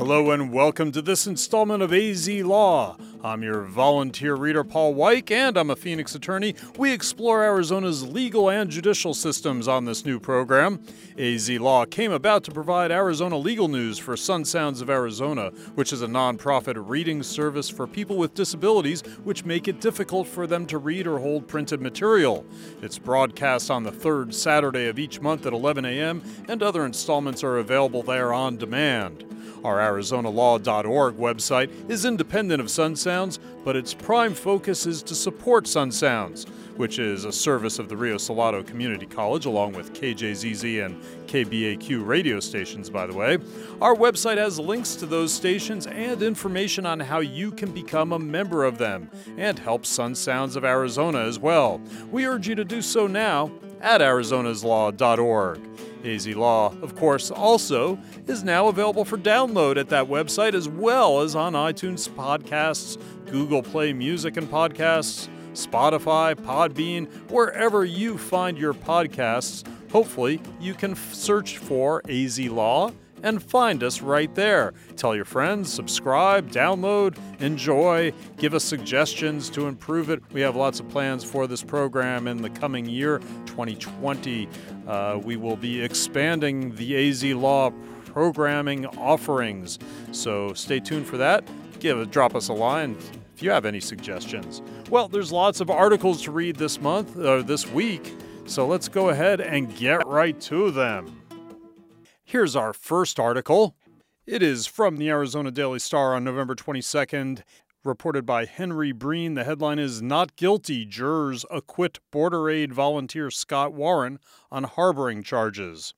Hello and welcome to this installment of AZ Law. I'm your volunteer reader, Paul Weick, and I'm a Phoenix attorney. We explore Arizona's legal and judicial systems on this new program. AZ Law came about to provide Arizona legal news for Sun Sounds of Arizona, which is a nonprofit reading service for people with disabilities which make it difficult for them to read or hold printed material. It's broadcast on the third Saturday of each month at 11 a.m., and other installments are available there on demand. Our ArizonaLaw.org website is independent of Sun Sounds, but its prime focus is to support Sun Sounds, which is a service of the Rio Salado Community College, along with KJZZ and KBAQ radio stations, by the way. Our website has links to those stations and information on how you can become a member of them and help Sun Sounds of Arizona as well. We urge you to do so now at arizonaslaw.org. AZ Law, of course, also is now available for download at that website as well as on iTunes podcasts, Google Play Music and Podcasts, Spotify, Podbean, wherever you find your podcasts. Hopefully, you can f- search for AZ Law and find us right there. Tell your friends, subscribe, download, enjoy, give us suggestions to improve it. We have lots of plans for this program in the coming year, 2020. Uh, we will be expanding the AZ Law programming offerings. So stay tuned for that. Give drop us a line if you have any suggestions. Well, there's lots of articles to read this month or this week. So let's go ahead and get right to them. Here's our first article. It is from the Arizona Daily Star on November 22nd, reported by Henry Brean. The headline is Not Guilty Jurors Acquit Border Aid Volunteer Scott Warren on Harboring Charges.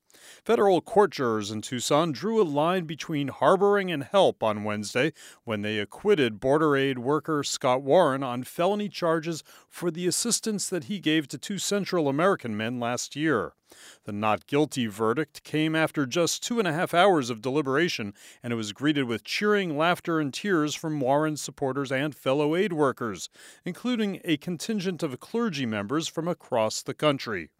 Federal court jurors in Tucson drew a line between harboring and help on Wednesday when they acquitted Border Aid worker Scott Warren on felony charges for the assistance that he gave to two Central American men last year. The not guilty verdict came after just two and a half hours of deliberation, and it was greeted with cheering, laughter, and tears from Warren's supporters and fellow aid workers, including a contingent of clergy members from across the country.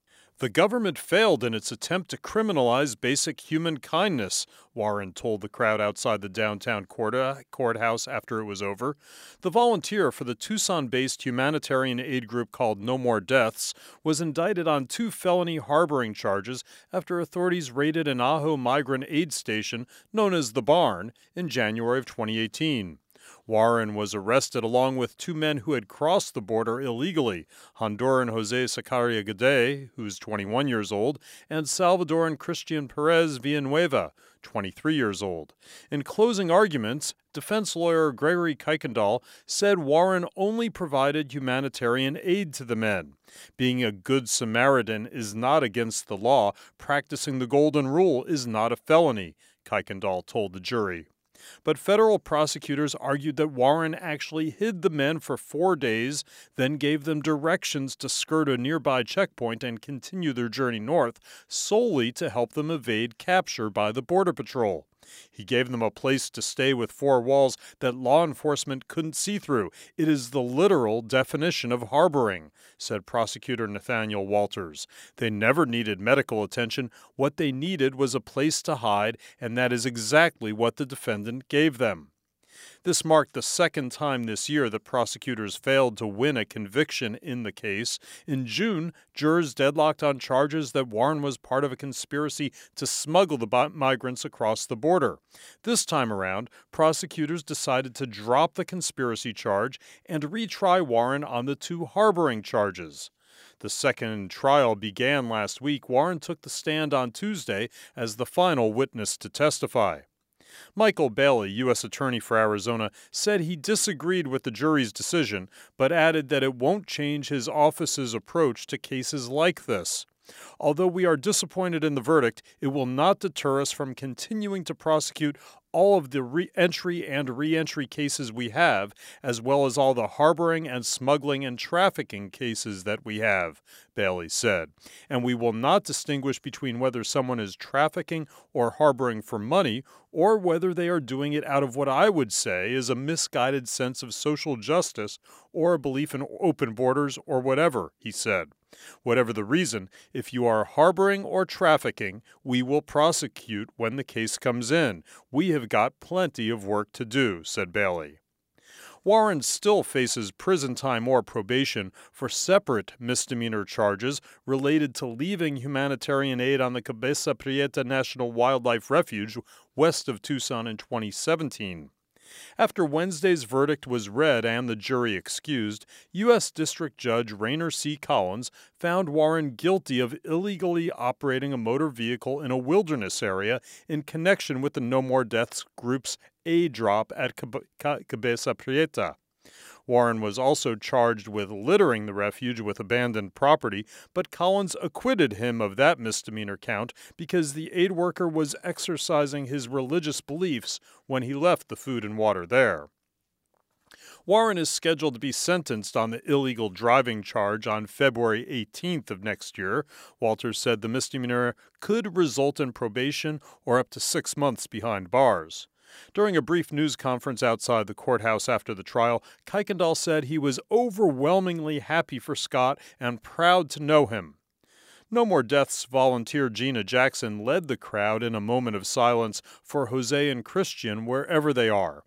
The government failed in its attempt to criminalize basic human kindness, Warren told the crowd outside the downtown court, courthouse after it was over. The volunteer for the Tucson based humanitarian aid group called No More Deaths was indicted on two felony harboring charges after authorities raided an Ajo migrant aid station known as The Barn in January of 2018. Warren was arrested along with two men who had crossed the border illegally Honduran Jose Sacaria Goday, who's 21 years old, and Salvadoran Christian Perez Villanueva, 23 years old. In closing arguments, defense lawyer Gregory Kuykendall said Warren only provided humanitarian aid to the men. Being a good Samaritan is not against the law. Practicing the Golden Rule is not a felony, Kuykendall told the jury. But federal prosecutors argued that Warren actually hid the men for four days, then gave them directions to skirt a nearby checkpoint and continue their journey north solely to help them evade capture by the Border Patrol. He gave them a place to stay with four walls that law enforcement couldn't see through. It is the literal definition of harboring, said prosecutor Nathaniel Walters. They never needed medical attention. What they needed was a place to hide, and that is exactly what the defendant gave them. This marked the second time this year that prosecutors failed to win a conviction in the case. In June, jurors deadlocked on charges that Warren was part of a conspiracy to smuggle the migrants across the border. This time around, prosecutors decided to drop the conspiracy charge and retry Warren on the two harboring charges. The second trial began last week. Warren took the stand on Tuesday as the final witness to testify. Michael Bailey, U.S. Attorney for Arizona, said he disagreed with the jury's decision, but added that it won't change his office's approach to cases like this. Although we are disappointed in the verdict, it will not deter us from continuing to prosecute all of the re entry and re entry cases we have, as well as all the harboring and smuggling and trafficking cases that we have, Bailey said. And we will not distinguish between whether someone is trafficking or harboring for money, or whether they are doing it out of what I would say is a misguided sense of social justice or a belief in open borders or whatever, he said. Whatever the reason, if you are harboring or trafficking, we will prosecute when the case comes in. We have got plenty of work to do, said Bailey. Warren still faces prison time or probation for separate misdemeanor charges related to leaving humanitarian aid on the Cabeza Prieta National Wildlife Refuge west of Tucson in 2017. After Wednesday's verdict was read and the jury excused, U.S. District Judge Raner C. Collins found Warren guilty of illegally operating a motor vehicle in a wilderness area in connection with the No More Deaths group's aid drop at Cabeza Prieta. Warren was also charged with littering the refuge with abandoned property, but Collins acquitted him of that misdemeanor count because the aid worker was exercising his religious beliefs when he left the food and water there. Warren is scheduled to be sentenced on the illegal driving charge on February 18th of next year. Walters said the misdemeanor could result in probation or up to six months behind bars. During a brief news conference outside the courthouse after the trial, Kuykendall said he was overwhelmingly happy for Scott and proud to know him. No More Deaths volunteer Gina Jackson led the crowd in a moment of silence for Jose and Christian wherever they are.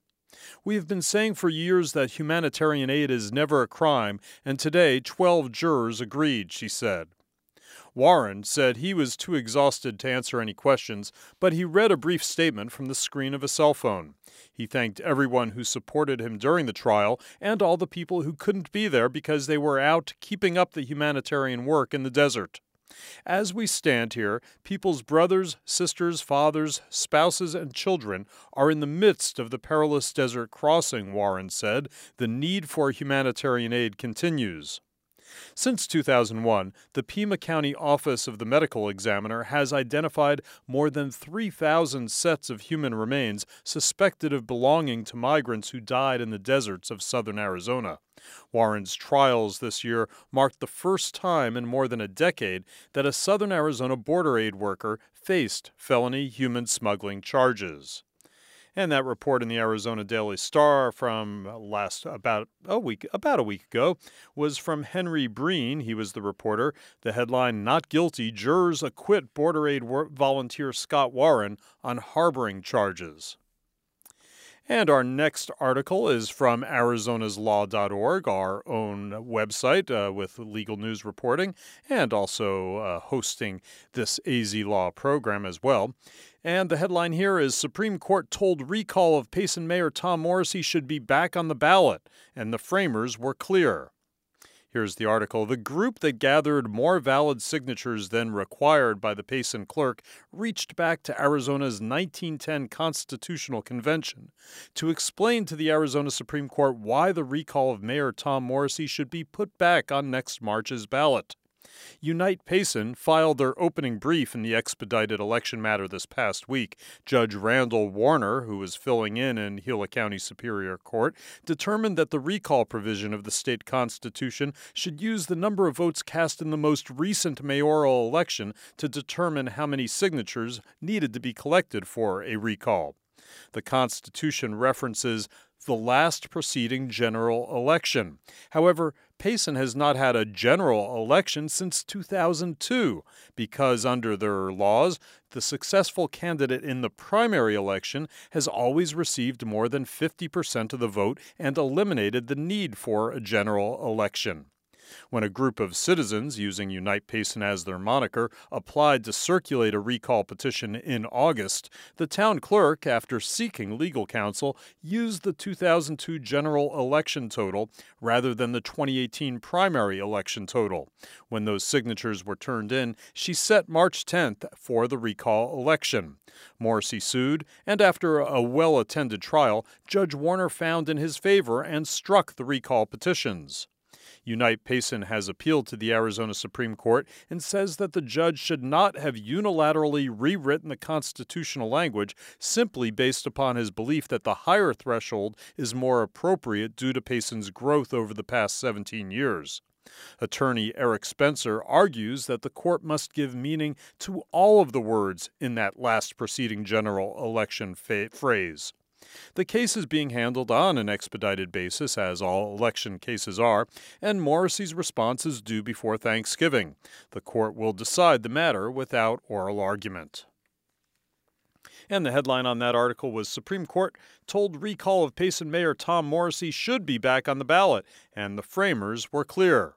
We have been saying for years that humanitarian aid is never a crime, and today 12 jurors agreed, she said. Warren said he was too exhausted to answer any questions, but he read a brief statement from the screen of a cell phone. He thanked everyone who supported him during the trial and all the people who couldn't be there because they were out keeping up the humanitarian work in the desert. As we stand here, people's brothers, sisters, fathers, spouses, and children are in the midst of the perilous desert crossing, Warren said. The need for humanitarian aid continues. Since 2001, the Pima County Office of the Medical Examiner has identified more than 3,000 sets of human remains suspected of belonging to migrants who died in the deserts of southern Arizona. Warren's trials this year marked the first time in more than a decade that a southern Arizona border aid worker faced felony human smuggling charges. And that report in the Arizona Daily Star from last about a week about a week ago was from Henry Brean. He was the reporter. The headline: Not guilty. Jurors acquit Border Aid volunteer Scott Warren on harboring charges. And our next article is from Arizona'sLaw.org, our own website uh, with legal news reporting and also uh, hosting this AZ Law program as well. And the headline here is Supreme Court told recall of Payson Mayor Tom Morrissey should be back on the ballot, and the framers were clear. Here's the article. The group that gathered more valid signatures than required by the Payson clerk reached back to Arizona's 1910 Constitutional Convention to explain to the Arizona Supreme Court why the recall of Mayor Tom Morrissey should be put back on next March's ballot. Unite Payson filed their opening brief in the expedited election matter this past week. Judge Randall Warner, who was filling in in Gila County Superior Court, determined that the recall provision of the state constitution should use the number of votes cast in the most recent mayoral election to determine how many signatures needed to be collected for a recall. The Constitution references the last preceding general election. However, Payson has not had a general election since 2002 because, under their laws, the successful candidate in the primary election has always received more than 50% of the vote and eliminated the need for a general election. When a group of citizens, using Unite Payson as their moniker, applied to circulate a recall petition in August, the town clerk, after seeking legal counsel, used the 2002 general election total rather than the 2018 primary election total. When those signatures were turned in, she set March 10th for the recall election. Morrissey sued, and after a well attended trial, Judge Warner found in his favor and struck the recall petitions. Unite Payson has appealed to the Arizona Supreme Court and says that the judge should not have unilaterally rewritten the constitutional language simply based upon his belief that the higher threshold is more appropriate due to Payson's growth over the past 17 years. Attorney Eric Spencer argues that the court must give meaning to all of the words in that last preceding general election fa- phrase. The case is being handled on an expedited basis, as all election cases are, and Morrissey's response is due before Thanksgiving. The court will decide the matter without oral argument. And the headline on that article was Supreme Court told recall of Payson Mayor Tom Morrissey should be back on the ballot, and the framers were clear.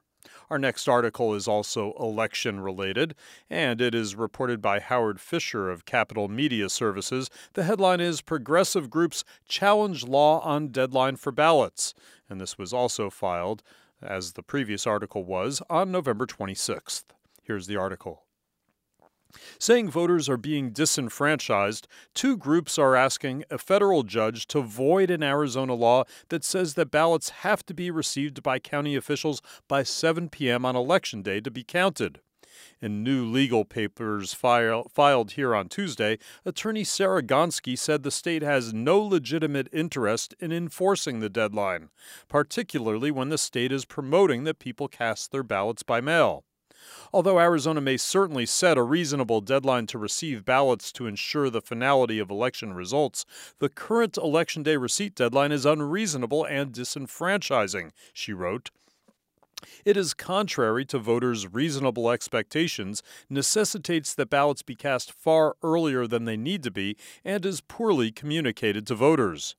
Our next article is also election related, and it is reported by Howard Fisher of Capital Media Services. The headline is Progressive Groups Challenge Law on Deadline for Ballots. And this was also filed, as the previous article was, on November 26th. Here's the article. Saying voters are being disenfranchised, two groups are asking a federal judge to void an Arizona law that says that ballots have to be received by county officials by 7 p.m. on Election Day to be counted. In new legal papers file, filed here on Tuesday, attorney Sarah Gonski said the state has no legitimate interest in enforcing the deadline, particularly when the state is promoting that people cast their ballots by mail. Although Arizona may certainly set a reasonable deadline to receive ballots to ensure the finality of election results, the current Election Day receipt deadline is unreasonable and disenfranchising, she wrote. It is contrary to voters' reasonable expectations, necessitates that ballots be cast far earlier than they need to be, and is poorly communicated to voters.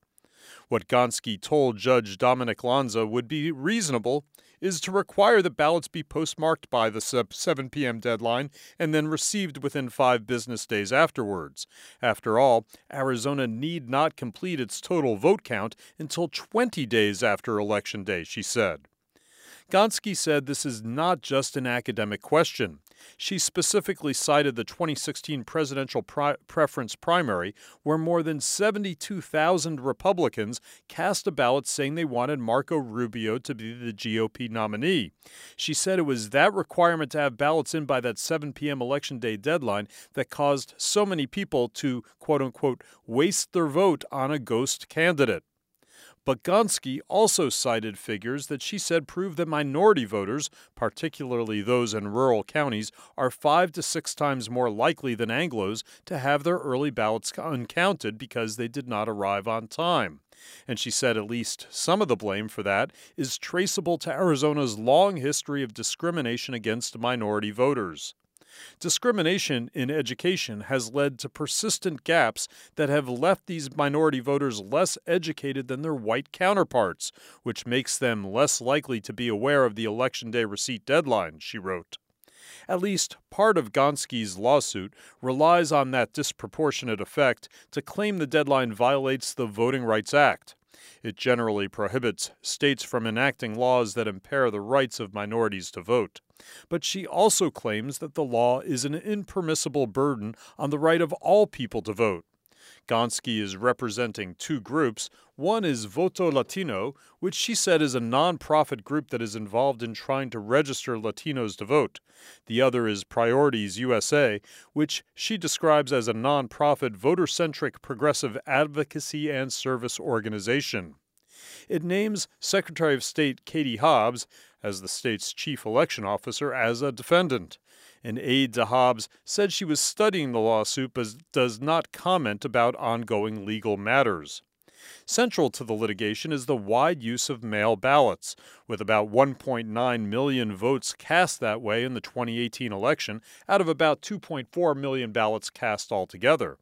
What Gonski told Judge Dominic Lanza would be reasonable is to require that ballots be postmarked by the 7 p.m. deadline and then received within five business days afterwards. After all, Arizona need not complete its total vote count until 20 days after Election Day, she said. Gonski said this is not just an academic question. She specifically cited the 2016 presidential pri- preference primary, where more than 72,000 Republicans cast a ballot saying they wanted Marco Rubio to be the GOP nominee. She said it was that requirement to have ballots in by that 7 p.m. election day deadline that caused so many people to, quote unquote, waste their vote on a ghost candidate. But Gonski also cited figures that she said prove that minority voters, particularly those in rural counties, are five to six times more likely than Anglos to have their early ballots uncounted because they did not arrive on time. And she said at least some of the blame for that is traceable to Arizona's long history of discrimination against minority voters. Discrimination in education has led to persistent gaps that have left these minority voters less educated than their white counterparts, which makes them less likely to be aware of the Election Day receipt deadline, she wrote. At least part of Gonski's lawsuit relies on that disproportionate effect to claim the deadline violates the Voting Rights Act. It generally prohibits states from enacting laws that impair the rights of minorities to vote. But she also claims that the law is an impermissible burden on the right of all people to vote. Gonski is representing two groups. One is Voto Latino, which she said is a nonprofit group that is involved in trying to register Latinos to vote. The other is Priorities USA, which she describes as a nonprofit voter centric progressive advocacy and service organization. It names Secretary of State Katie Hobbs as the state's chief election officer as a defendant. An aide to Hobbs said she was studying the lawsuit but does not comment about ongoing legal matters. Central to the litigation is the wide use of mail ballots, with about 1.9 million votes cast that way in the 2018 election out of about 2.4 million ballots cast altogether.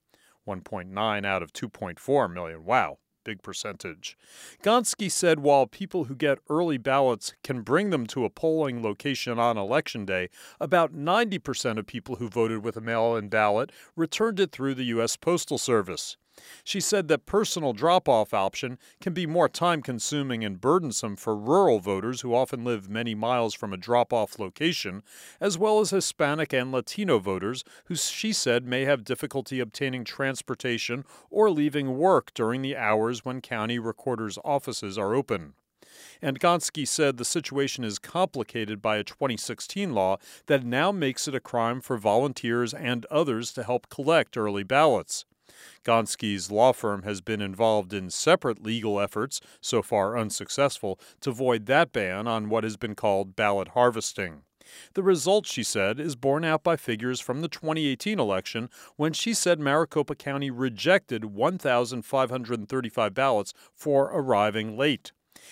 1.9 out of 2.4 million. Wow big percentage. Gonski said while people who get early ballots can bring them to a polling location on election day, about 90% of people who voted with a mail in ballot returned it through the U.S. Postal Service. She said that personal drop off option can be more time consuming and burdensome for rural voters who often live many miles from a drop off location, as well as Hispanic and Latino voters who she said may have difficulty obtaining transportation or leaving work during the hours when county recorders' offices are open. And Gonski said the situation is complicated by a 2016 law that now makes it a crime for volunteers and others to help collect early ballots. Gonski's law firm has been involved in separate legal efforts, so far unsuccessful, to void that ban on what has been called ballot harvesting. The result, she said, is borne out by figures from the 2018 election when she said Maricopa County rejected 1,535 ballots for arriving late.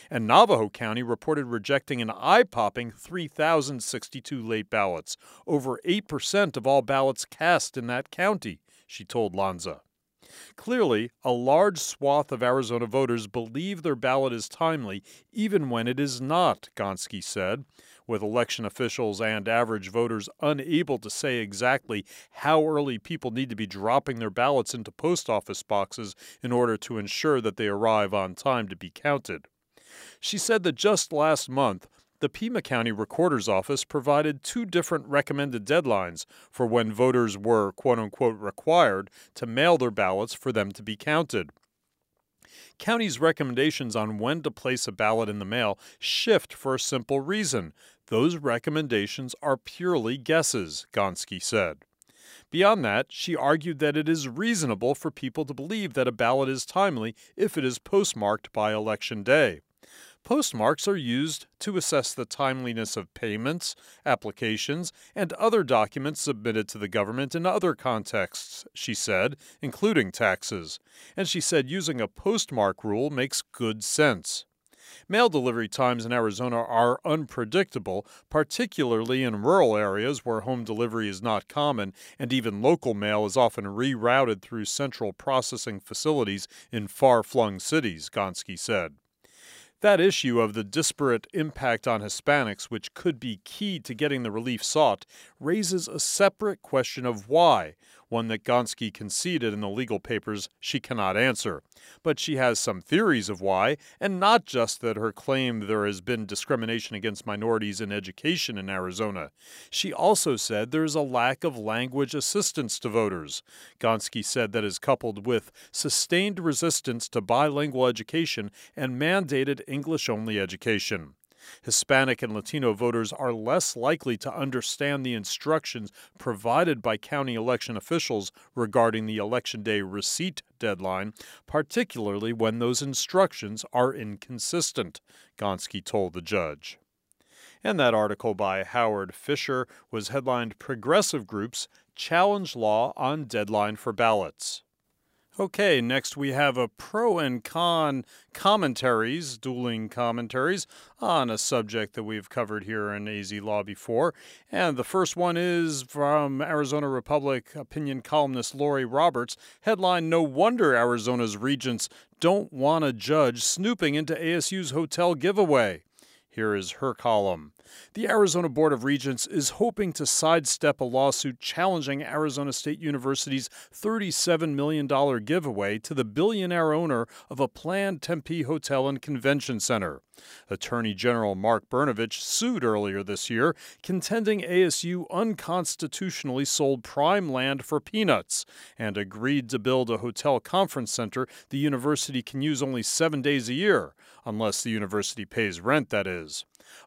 And Navajo County reported rejecting an eye popping 3,062 late ballots, over 8% of all ballots cast in that county, she told Lanza. Clearly, a large swath of Arizona voters believe their ballot is timely, even when it is not, Gonski said with election officials and average voters unable to say exactly how early people need to be dropping their ballots into post office boxes in order to ensure that they arrive on time to be counted. She said that just last month, the Pima County Recorder's Office provided two different recommended deadlines for when voters were, quote unquote, required to mail their ballots for them to be counted. Counties' recommendations on when to place a ballot in the mail shift for a simple reason those recommendations are purely guesses, Gonski said. Beyond that, she argued that it is reasonable for people to believe that a ballot is timely if it is postmarked by Election Day. Postmarks are used to assess the timeliness of payments, applications, and other documents submitted to the government in other contexts, she said, including taxes. And she said using a postmark rule makes good sense. Mail delivery times in Arizona are unpredictable, particularly in rural areas where home delivery is not common, and even local mail is often rerouted through central processing facilities in far flung cities, Gonski said. That issue of the disparate impact on Hispanics, which could be key to getting the relief sought, raises a separate question of why, one that Gonski conceded in the legal papers she cannot answer. But she has some theories of why, and not just that her claim there has been discrimination against minorities in education in Arizona. She also said there is a lack of language assistance to voters. Gonski said that is coupled with sustained resistance to bilingual education and mandated English only education. Hispanic and Latino voters are less likely to understand the instructions provided by county election officials regarding the Election Day receipt deadline, particularly when those instructions are inconsistent, Gonski told the judge. And that article by Howard Fisher was headlined Progressive Groups Challenge Law on Deadline for Ballots. Okay, next we have a pro and con commentaries, dueling commentaries on a subject that we've covered here in AZ Law before. And the first one is from Arizona Republic opinion columnist Laurie Roberts. Headline No wonder Arizona's regents don't want a judge snooping into ASU's hotel giveaway. Here is her column. The Arizona Board of Regents is hoping to sidestep a lawsuit challenging Arizona State University's $37 million giveaway to the billionaire owner of a planned Tempe Hotel and Convention Center. Attorney General Mark Brnovich sued earlier this year, contending ASU unconstitutionally sold prime land for peanuts and agreed to build a hotel conference center the university can use only seven days a year, unless the university pays rent, that is.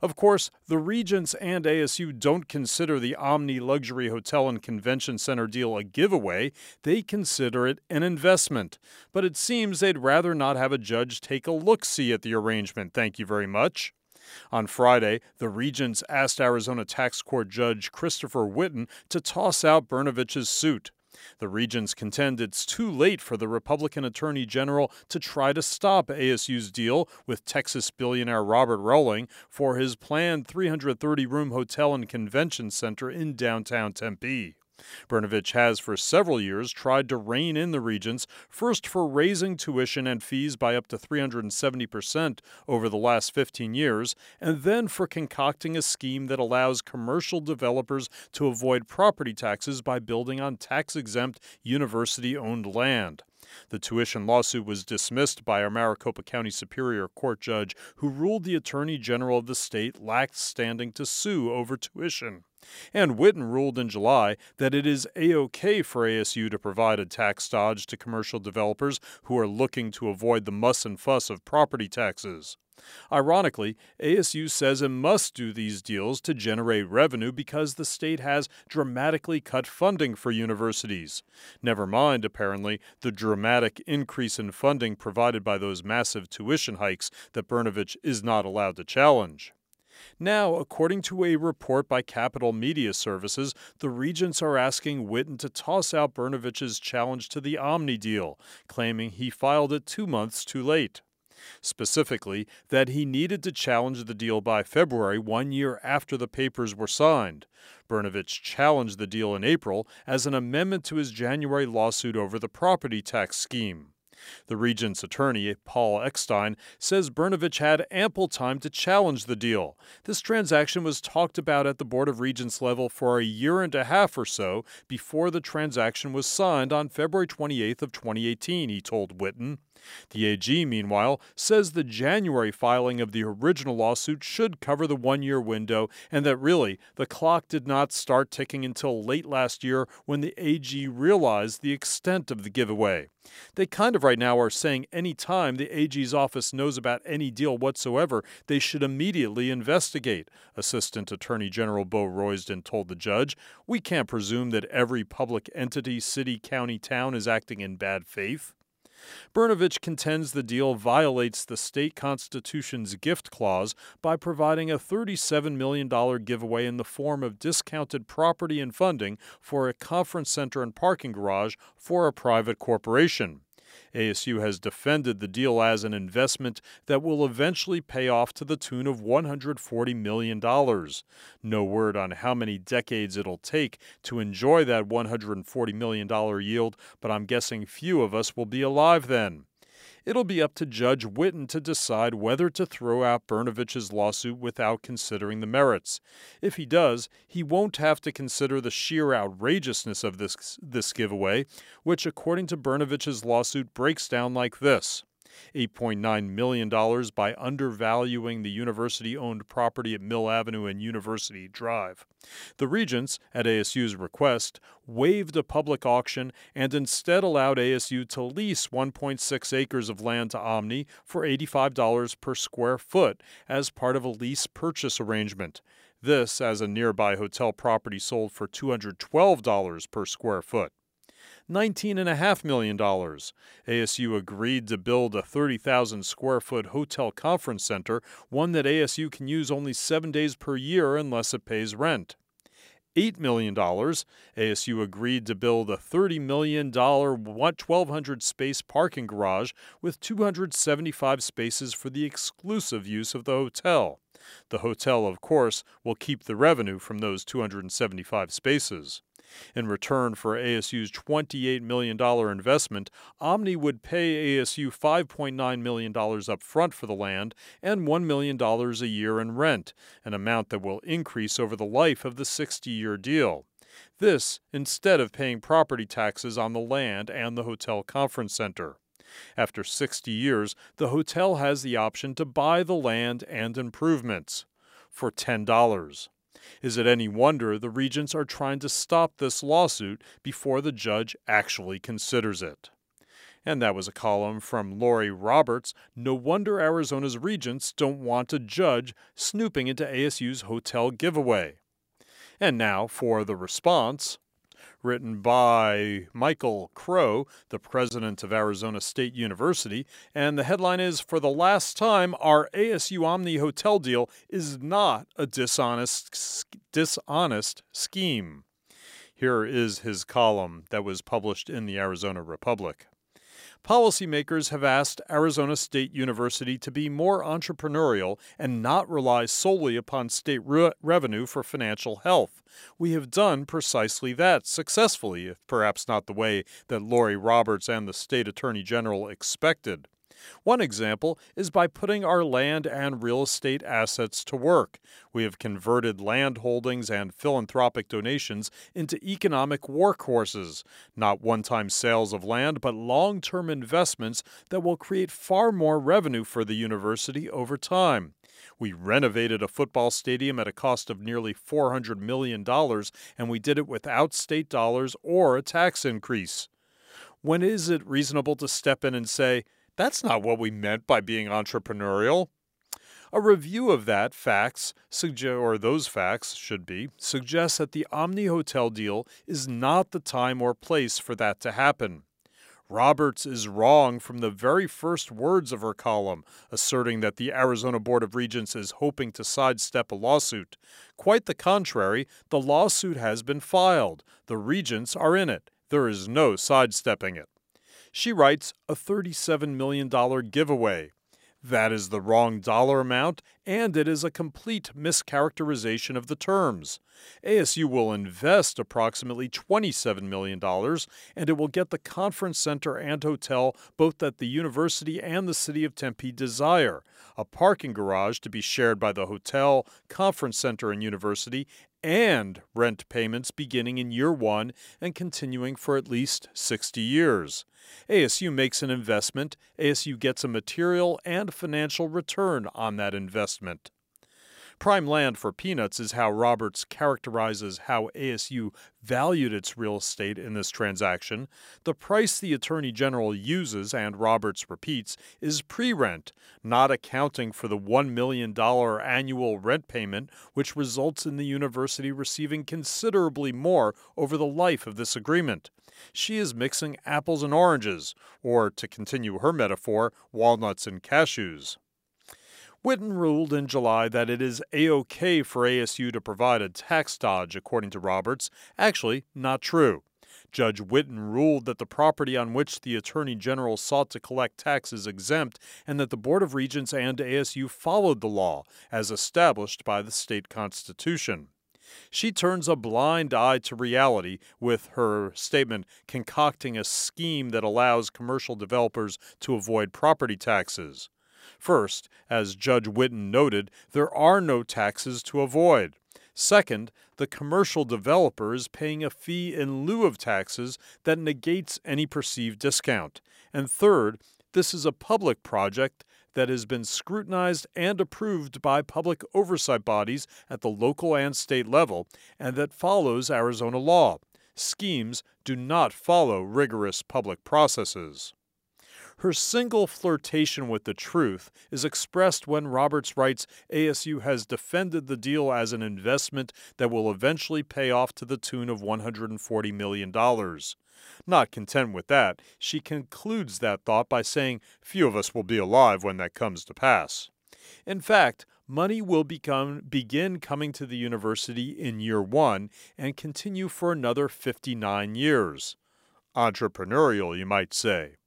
Of course, the Regents and ASU don't consider the Omni Luxury Hotel and Convention Center deal a giveaway, they consider it an investment. But it seems they'd rather not have a judge take a look see at the arrangement, thank you very much. On Friday, the Regents asked Arizona Tax Court Judge Christopher Whitten to toss out Brnovich's suit. The Regents contend it's too late for the Republican Attorney General to try to stop ASU's deal with Texas billionaire Robert Rowling for his planned 330 room hotel and convention center in downtown Tempe. Brnovich has for several years tried to rein in the regents, first for raising tuition and fees by up to 370% over the last 15 years, and then for concocting a scheme that allows commercial developers to avoid property taxes by building on tax exempt university owned land. The tuition lawsuit was dismissed by a Maricopa County Superior Court judge who ruled the Attorney General of the state lacked standing to sue over tuition. And Whitten ruled in July that it is A OK for ASU to provide a tax dodge to commercial developers who are looking to avoid the muss and fuss of property taxes. Ironically, ASU says it must do these deals to generate revenue because the state has dramatically cut funding for universities. Never mind, apparently, the dramatic increase in funding provided by those massive tuition hikes that Brnovich is not allowed to challenge. Now, according to a report by Capital Media Services, the regents are asking Whitten to toss out Brnovich's challenge to the Omni deal, claiming he filed it two months too late. Specifically, that he needed to challenge the deal by February, one year after the papers were signed. Brnovich challenged the deal in April as an amendment to his January lawsuit over the property tax scheme. The Regent's attorney, Paul Eckstein, says Brnovich had ample time to challenge the deal. This transaction was talked about at the Board of Regents level for a year and a half or so before the transaction was signed on February 28th of 2018, he told Whitten. The AG, meanwhile, says the January filing of the original lawsuit should cover the one year window and that really the clock did not start ticking until late last year when the AG realized the extent of the giveaway. They kind of right now are saying any time the AG's office knows about any deal whatsoever, they should immediately investigate. Assistant Attorney General Beau Roysden told the judge, We can't presume that every public entity, city, county, town is acting in bad faith. Brnovich contends the deal violates the state constitution's gift clause by providing a $37 million giveaway in the form of discounted property and funding for a conference center and parking garage for a private corporation. ASU has defended the deal as an investment that will eventually pay off to the tune of $140 million. No word on how many decades it'll take to enjoy that $140 million yield, but I'm guessing few of us will be alive then. It'll be up to Judge Whitten to decide whether to throw out Brnovich's lawsuit without considering the merits. If he does, he won't have to consider the sheer outrageousness of this, this giveaway, which, according to Brnovich's lawsuit, breaks down like this. $8.9 million by undervaluing the university owned property at Mill Avenue and University Drive. The Regents, at ASU's request, waived a public auction and instead allowed ASU to lease 1.6 acres of land to Omni for $85 per square foot as part of a lease purchase arrangement. This as a nearby hotel property sold for $212 per square foot. $19.5 million. ASU agreed to build a 30,000 square foot hotel conference center, one that ASU can use only seven days per year unless it pays rent. $8 million. ASU agreed to build a $30 million 1,200 space parking garage with 275 spaces for the exclusive use of the hotel. The hotel, of course, will keep the revenue from those 275 spaces. In return for ASU's $28 million investment, Omni would pay ASU $5.9 million up front for the land and $1 million a year in rent, an amount that will increase over the life of the 60 year deal. This instead of paying property taxes on the land and the hotel conference center. After 60 years, the hotel has the option to buy the land and improvements for $10. Is it any wonder the regents are trying to stop this lawsuit before the judge actually considers it? And that was a column from Laurie Roberts. No wonder Arizona's regents don't want a judge snooping into ASU's hotel giveaway. And now for the response written by Michael Crow, the president of Arizona State University. And the headline is For the last time, our ASU Omni hotel deal is not a dishonest, dishonest scheme. Here is his column that was published in the Arizona Republic. Policymakers have asked Arizona State University to be more entrepreneurial and not rely solely upon state re- revenue for financial health. We have done precisely that successfully, if perhaps not the way that Laurie Roberts and the state attorney general expected. One example is by putting our land and real estate assets to work. We have converted land holdings and philanthropic donations into economic workhorses, not one time sales of land, but long term investments that will create far more revenue for the university over time. We renovated a football stadium at a cost of nearly $400 million, and we did it without state dollars or a tax increase. When is it reasonable to step in and say, that's not what we meant by being entrepreneurial. A review of that facts, or those facts should be, suggests that the Omni Hotel deal is not the time or place for that to happen. Roberts is wrong from the very first words of her column, asserting that the Arizona Board of Regents is hoping to sidestep a lawsuit. Quite the contrary, the lawsuit has been filed. The Regents are in it. There is no sidestepping it. She writes a $37 million giveaway. That is the wrong dollar amount, and it is a complete mischaracterization of the terms. ASU will invest approximately $27 million, and it will get the conference center and hotel both that the university and the city of Tempe desire a parking garage to be shared by the hotel, conference center, and university, and rent payments beginning in year one and continuing for at least 60 years. ASU makes an investment, ASU gets a material and financial return on that investment. Prime land for peanuts is how Roberts characterizes how ASU valued its real estate in this transaction. The price the Attorney General uses, and Roberts repeats, is pre rent, not accounting for the $1 million annual rent payment, which results in the university receiving considerably more over the life of this agreement. She is mixing apples and oranges, or to continue her metaphor, walnuts and cashews. Whitten ruled in July that it is A-OK for ASU to provide a tax dodge, according to Roberts. Actually, not true. Judge Whitten ruled that the property on which the Attorney General sought to collect tax is exempt and that the Board of Regents and ASU followed the law as established by the state constitution. She turns a blind eye to reality with her statement concocting a scheme that allows commercial developers to avoid property taxes. First, as Judge Whitten noted, there are no taxes to avoid. Second, the commercial developer is paying a fee in lieu of taxes that negates any perceived discount. And third, this is a public project that has been scrutinized and approved by public oversight bodies at the local and state level and that follows Arizona law. Schemes do not follow rigorous public processes. Her single flirtation with the truth is expressed when Roberts writes ASU has defended the deal as an investment that will eventually pay off to the tune of $140 million. Not content with that, she concludes that thought by saying, Few of us will be alive when that comes to pass. In fact, money will become, begin coming to the university in year one and continue for another 59 years. Entrepreneurial, you might say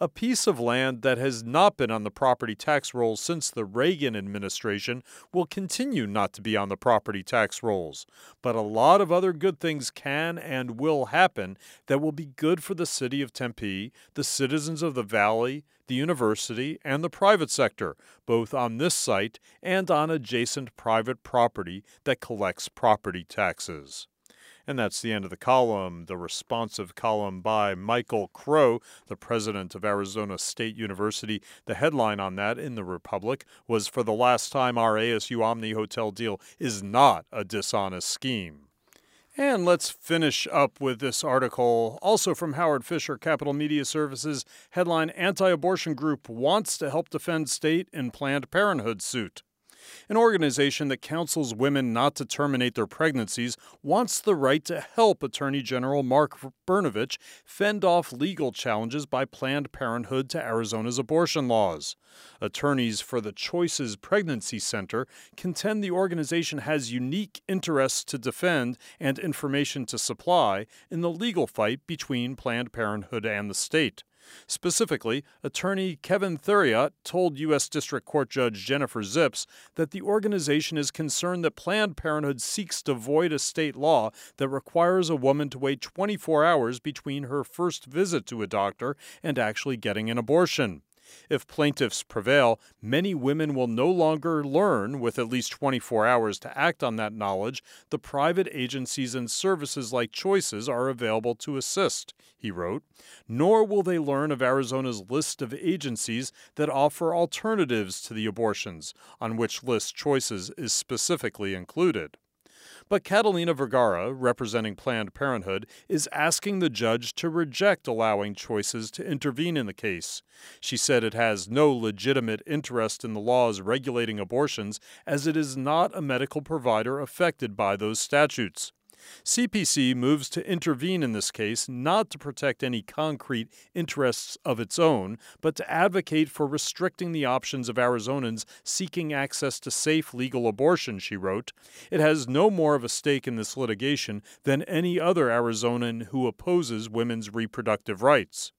a piece of land that has not been on the property tax rolls since the Reagan administration will continue not to be on the property tax rolls. But a lot of other good things can and will happen that will be good for the city of Tempe, the citizens of the valley, the university, and the private sector, both on this site and on adjacent private property that collects property taxes. And that's the end of the column, the responsive column by Michael Crow, the president of Arizona State University. The headline on that in the Republic was For the last time, our ASU Omni Hotel deal is not a dishonest scheme. And let's finish up with this article, also from Howard Fisher, Capital Media Services. Headline Anti abortion group wants to help defend state in Planned Parenthood suit. An organization that counsels women not to terminate their pregnancies wants the right to help Attorney General Mark Brnovich fend off legal challenges by Planned Parenthood to Arizona's abortion laws. Attorneys for the Choices Pregnancy Center contend the organization has unique interests to defend and information to supply in the legal fight between Planned Parenthood and the state. Specifically, attorney Kevin Theriot told U.S. District Court Judge Jennifer Zipps that the organization is concerned that Planned Parenthood seeks to void a state law that requires a woman to wait 24 hours between her first visit to a doctor and actually getting an abortion. If plaintiffs prevail, many women will no longer learn, with at least 24 hours to act on that knowledge, the private agencies and services like Choices are available to assist, he wrote. Nor will they learn of Arizona's list of agencies that offer alternatives to the abortions, on which list Choices is specifically included. But Catalina Vergara, representing Planned Parenthood, is asking the judge to reject allowing choices to intervene in the case. She said it has no legitimate interest in the laws regulating abortions as it is not a medical provider affected by those statutes. CPC moves to intervene in this case not to protect any concrete interests of its own, but to advocate for restricting the options of Arizonans seeking access to safe legal abortion, she wrote. It has no more of a stake in this litigation than any other Arizonan who opposes women's reproductive rights.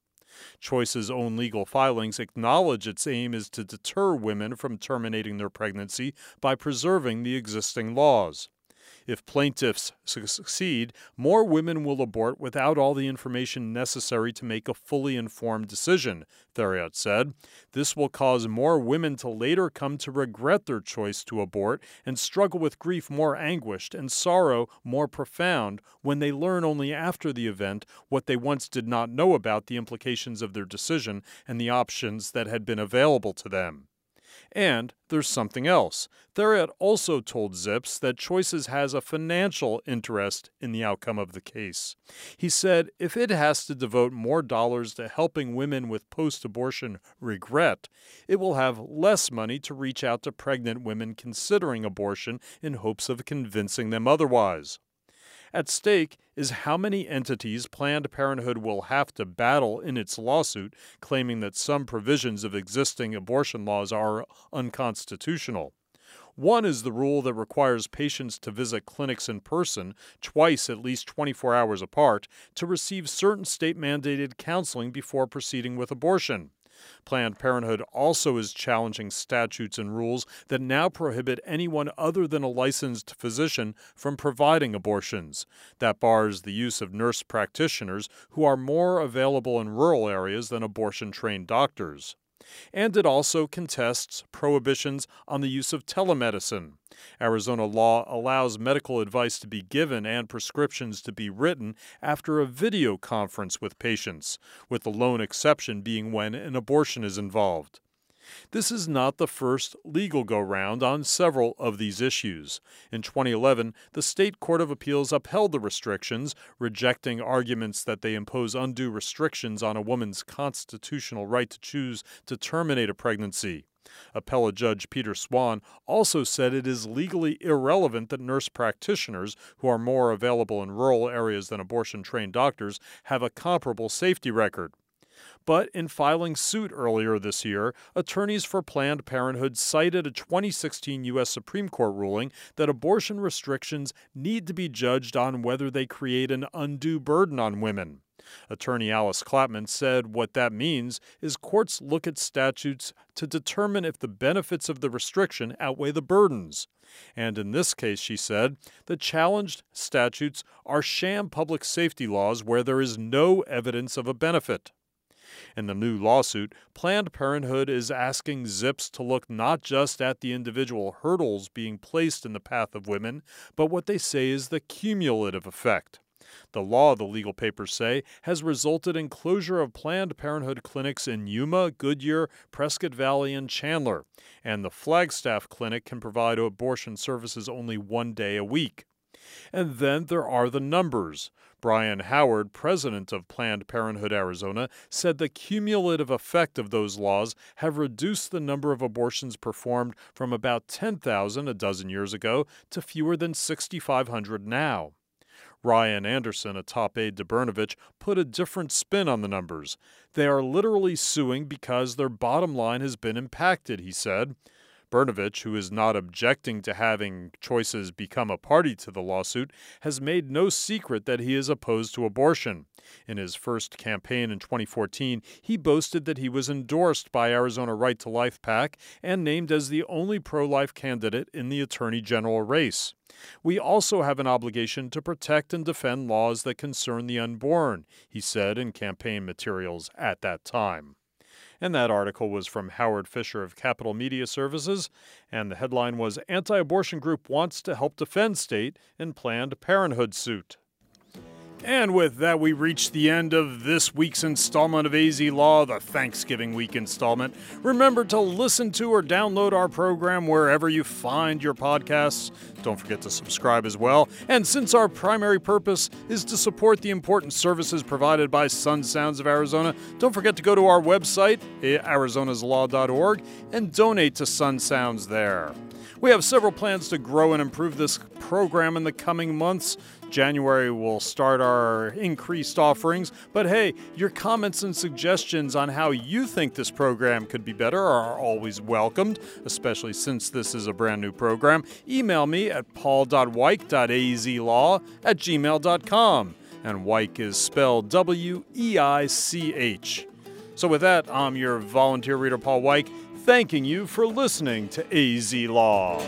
Choice's own legal filings acknowledge its aim is to deter women from terminating their pregnancy by preserving the existing laws. If plaintiffs succeed, more women will abort without all the information necessary to make a fully informed decision, Theriot said. This will cause more women to later come to regret their choice to abort and struggle with grief more anguished and sorrow more profound when they learn only after the event what they once did not know about the implications of their decision and the options that had been available to them. And there's something else. Theriot also told Zipps that Choices has a financial interest in the outcome of the case. He said if it has to devote more dollars to helping women with post abortion regret, it will have less money to reach out to pregnant women considering abortion in hopes of convincing them otherwise. At stake is how many entities Planned Parenthood will have to battle in its lawsuit, claiming that some provisions of existing abortion laws are unconstitutional. One is the rule that requires patients to visit clinics in person twice at least 24 hours apart to receive certain state mandated counseling before proceeding with abortion. Planned Parenthood also is challenging statutes and rules that now prohibit anyone other than a licensed physician from providing abortions. That bars the use of nurse practitioners who are more available in rural areas than abortion trained doctors and it also contests prohibitions on the use of telemedicine. Arizona law allows medical advice to be given and prescriptions to be written after a video conference with patients, with the lone exception being when an abortion is involved. This is not the first legal go round on several of these issues. In 2011, the State Court of Appeals upheld the restrictions, rejecting arguments that they impose undue restrictions on a woman's constitutional right to choose to terminate a pregnancy. Appellate Judge Peter Swann also said it is legally irrelevant that nurse practitioners, who are more available in rural areas than abortion trained doctors, have a comparable safety record. But in filing suit earlier this year, attorneys for Planned Parenthood cited a 2016 U.S. Supreme Court ruling that abortion restrictions need to be judged on whether they create an undue burden on women. Attorney Alice Clapman said what that means is courts look at statutes to determine if the benefits of the restriction outweigh the burdens. And in this case, she said, the challenged statutes are sham public safety laws where there is no evidence of a benefit. In the new lawsuit, Planned Parenthood is asking Zipps to look not just at the individual hurdles being placed in the path of women, but what they say is the cumulative effect. The law, the legal papers say, has resulted in closure of Planned Parenthood clinics in Yuma, Goodyear, Prescott Valley, and Chandler, and the Flagstaff Clinic can provide abortion services only one day a week. And then there are the numbers. Bryan Howard, president of Planned Parenthood Arizona, said the cumulative effect of those laws have reduced the number of abortions performed from about 10,000 a dozen years ago to fewer than 6,500 now. Ryan Anderson, a top aide to Brnovich, put a different spin on the numbers. They are literally suing because their bottom line has been impacted, he said. Brnovich, who is not objecting to having choices become a party to the lawsuit, has made no secret that he is opposed to abortion. In his first campaign in 2014, he boasted that he was endorsed by Arizona Right to Life PAC and named as the only pro life candidate in the Attorney General race. We also have an obligation to protect and defend laws that concern the unborn, he said in campaign materials at that time. And that article was from Howard Fischer of Capitol Media Services. And the headline was Anti abortion group wants to help defend state in Planned Parenthood suit. And with that, we reach the end of this week's installment of AZ Law, the Thanksgiving week installment. Remember to listen to or download our program wherever you find your podcasts. Don't forget to subscribe as well. And since our primary purpose is to support the important services provided by Sun Sounds of Arizona, don't forget to go to our website, arizonaslaw.org, and donate to Sun Sounds there. We have several plans to grow and improve this program in the coming months. January will start our increased offerings, but hey, your comments and suggestions on how you think this program could be better are always welcomed, especially since this is a brand new program. Email me at paul.weich.azlaw at gmail.com. And Weich is spelled W E I C H. So, with that, I'm your volunteer reader, Paul Weich, thanking you for listening to AZ Law.